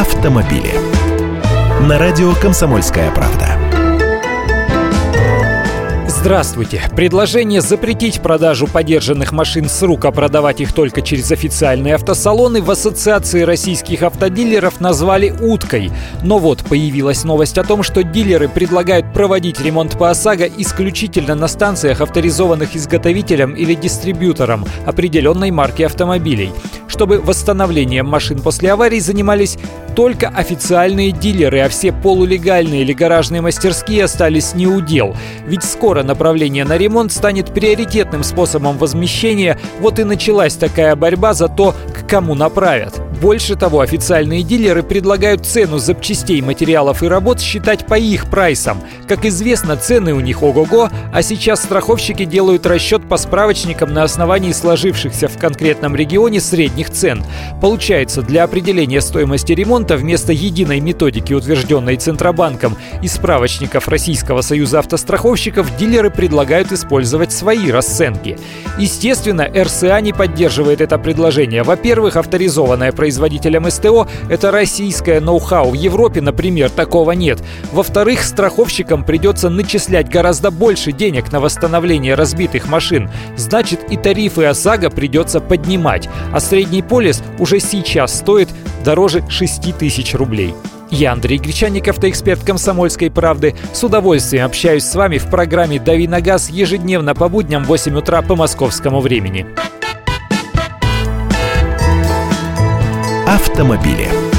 автомобили. На радио «Комсомольская правда». Здравствуйте. Предложение запретить продажу подержанных машин с рук, а продавать их только через официальные автосалоны в Ассоциации российских автодилеров назвали «уткой». Но вот появилась новость о том, что дилеры предлагают проводить ремонт по ОСАГО исключительно на станциях, авторизованных изготовителем или дистрибьютором определенной марки автомобилей чтобы восстановлением машин после аварий занимались только официальные дилеры, а все полулегальные или гаражные мастерские остались не у дел. Ведь скоро направление на ремонт станет приоритетным способом возмещения, вот и началась такая борьба за то, к кому направят. Больше того, официальные дилеры предлагают цену запчастей, материалов и работ считать по их прайсам. Как известно, цены у них ого-го, а сейчас страховщики делают расчет по справочникам на основании сложившихся в конкретном регионе средних цен. Получается, для определения стоимости ремонта вместо единой методики, утвержденной Центробанком и справочников Российского союза автостраховщиков, дилеры предлагают использовать свои расценки. Естественно, РСА не поддерживает это предложение. Во-первых, авторизованное производство производителям СТО – это российское ноу-хау. В Европе, например, такого нет. Во-вторых, страховщикам придется начислять гораздо больше денег на восстановление разбитых машин. Значит, и тарифы ОСАГО придется поднимать. А средний полис уже сейчас стоит дороже 6 тысяч рублей. Я Андрей Гречаник, автоэксперт «Комсомольской правды». С удовольствием общаюсь с вами в программе «Дави на газ» ежедневно по будням в 8 утра по московскому времени. Автомобили.